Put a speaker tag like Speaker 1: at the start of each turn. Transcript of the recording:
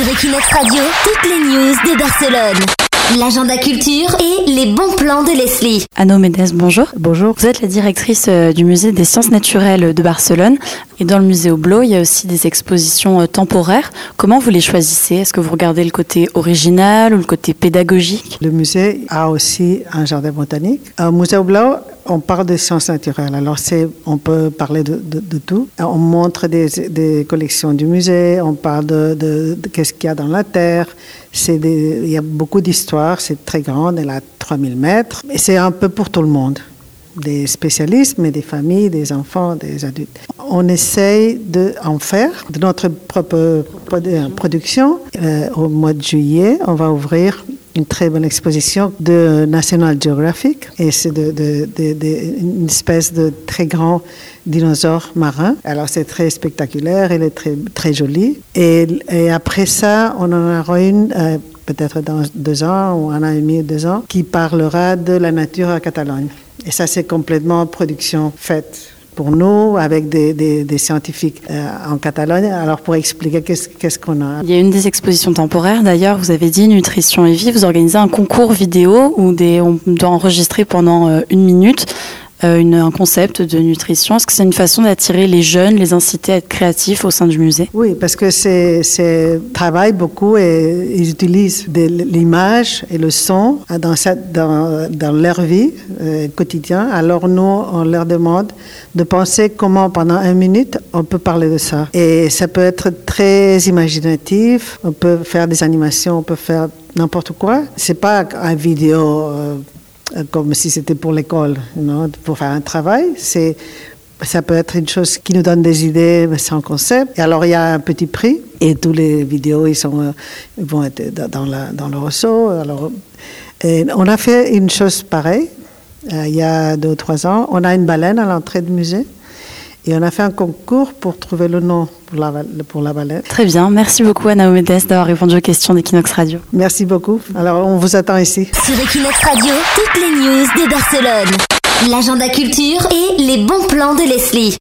Speaker 1: Sur Equinox Radio, toutes les news de Barcelone. L'agenda culture et les bons plans de Leslie.
Speaker 2: Anno Médès, bonjour.
Speaker 3: Bonjour.
Speaker 2: Vous êtes la directrice euh, du musée des sciences naturelles de Barcelone. Et dans le musée Oblo, il y a aussi des expositions euh, temporaires. Comment vous les choisissez? Est-ce que vous regardez le côté original ou le côté pédagogique?
Speaker 3: Le musée a aussi un jardin botanique. Au musée Oblo, on parle des sciences naturelles. Alors, on peut parler de, de, de tout. On montre des, collections du musée, on parle de, de, de qu'est-ce qu'il y a dans la terre. Il y a beaucoup d'histoires, c'est très grand, elle a 3000 mètres. Et c'est un peu pour tout le monde. Des spécialistes, mais des familles, des enfants, des adultes. On essaye de en faire de notre propre production. Euh, au mois de juillet, on va ouvrir une très bonne exposition de National Geographic et c'est de, une espèce de très grand dinosaure marin. Alors c'est très spectaculaire, il est très, très joli. Et, après ça, on en aura une, euh, peut-être dans deux ans ou un an et demi, deux ans, qui parlera de la nature à Catalogne. Et ça, c'est complètement production faite pour nous, avec des, scientifiques euh, en Catalogne, alors pour expliquer qu'est-ce qu'on a.
Speaker 2: Il y a une des expositions temporaires, d'ailleurs, vous avez dit Nutrition et Vie, vous organisez un concours vidéo où on doit enregistrer pendant euh, une minute une, un concept de nutrition. Est-ce que c'est une façon d'attirer les jeunes, les inciter à être créatifs au sein du musée?
Speaker 3: Oui, parce que c'est, c'est travaillent beaucoup et ils utilisent l'image et le son dans, cette, dans, dans leur vie euh, quotidienne. Alors nous, on leur demande de penser comment pendant une minute on peut parler de ça. Et ça peut être très imaginatif. On peut faire des animations, on peut faire n'importe quoi. C'est pas un vidéo. Euh, comme si c'était pour l'école, pour faire un travail. C'est, ça peut être une chose qui nous donne des idées sans concept. Et alors, il y a un petit prix et tous les vidéos, ils, sont, ils vont être dans, la, dans le ressaut. Alors, on a fait une chose pareille euh, il y a deux ou trois ans. On a une baleine à l'entrée du musée. Et on a fait un concours pour trouver le nom pour la, pour la baleine.
Speaker 2: Très bien. Merci beaucoup, Anna Omedes, d'avoir répondu aux questions d'Equinox Radio.
Speaker 3: Merci beaucoup. Alors, on vous attend ici.
Speaker 1: Sur Equinox Radio, toutes les news de Barcelone. L'agenda culture et les bons plans de Leslie.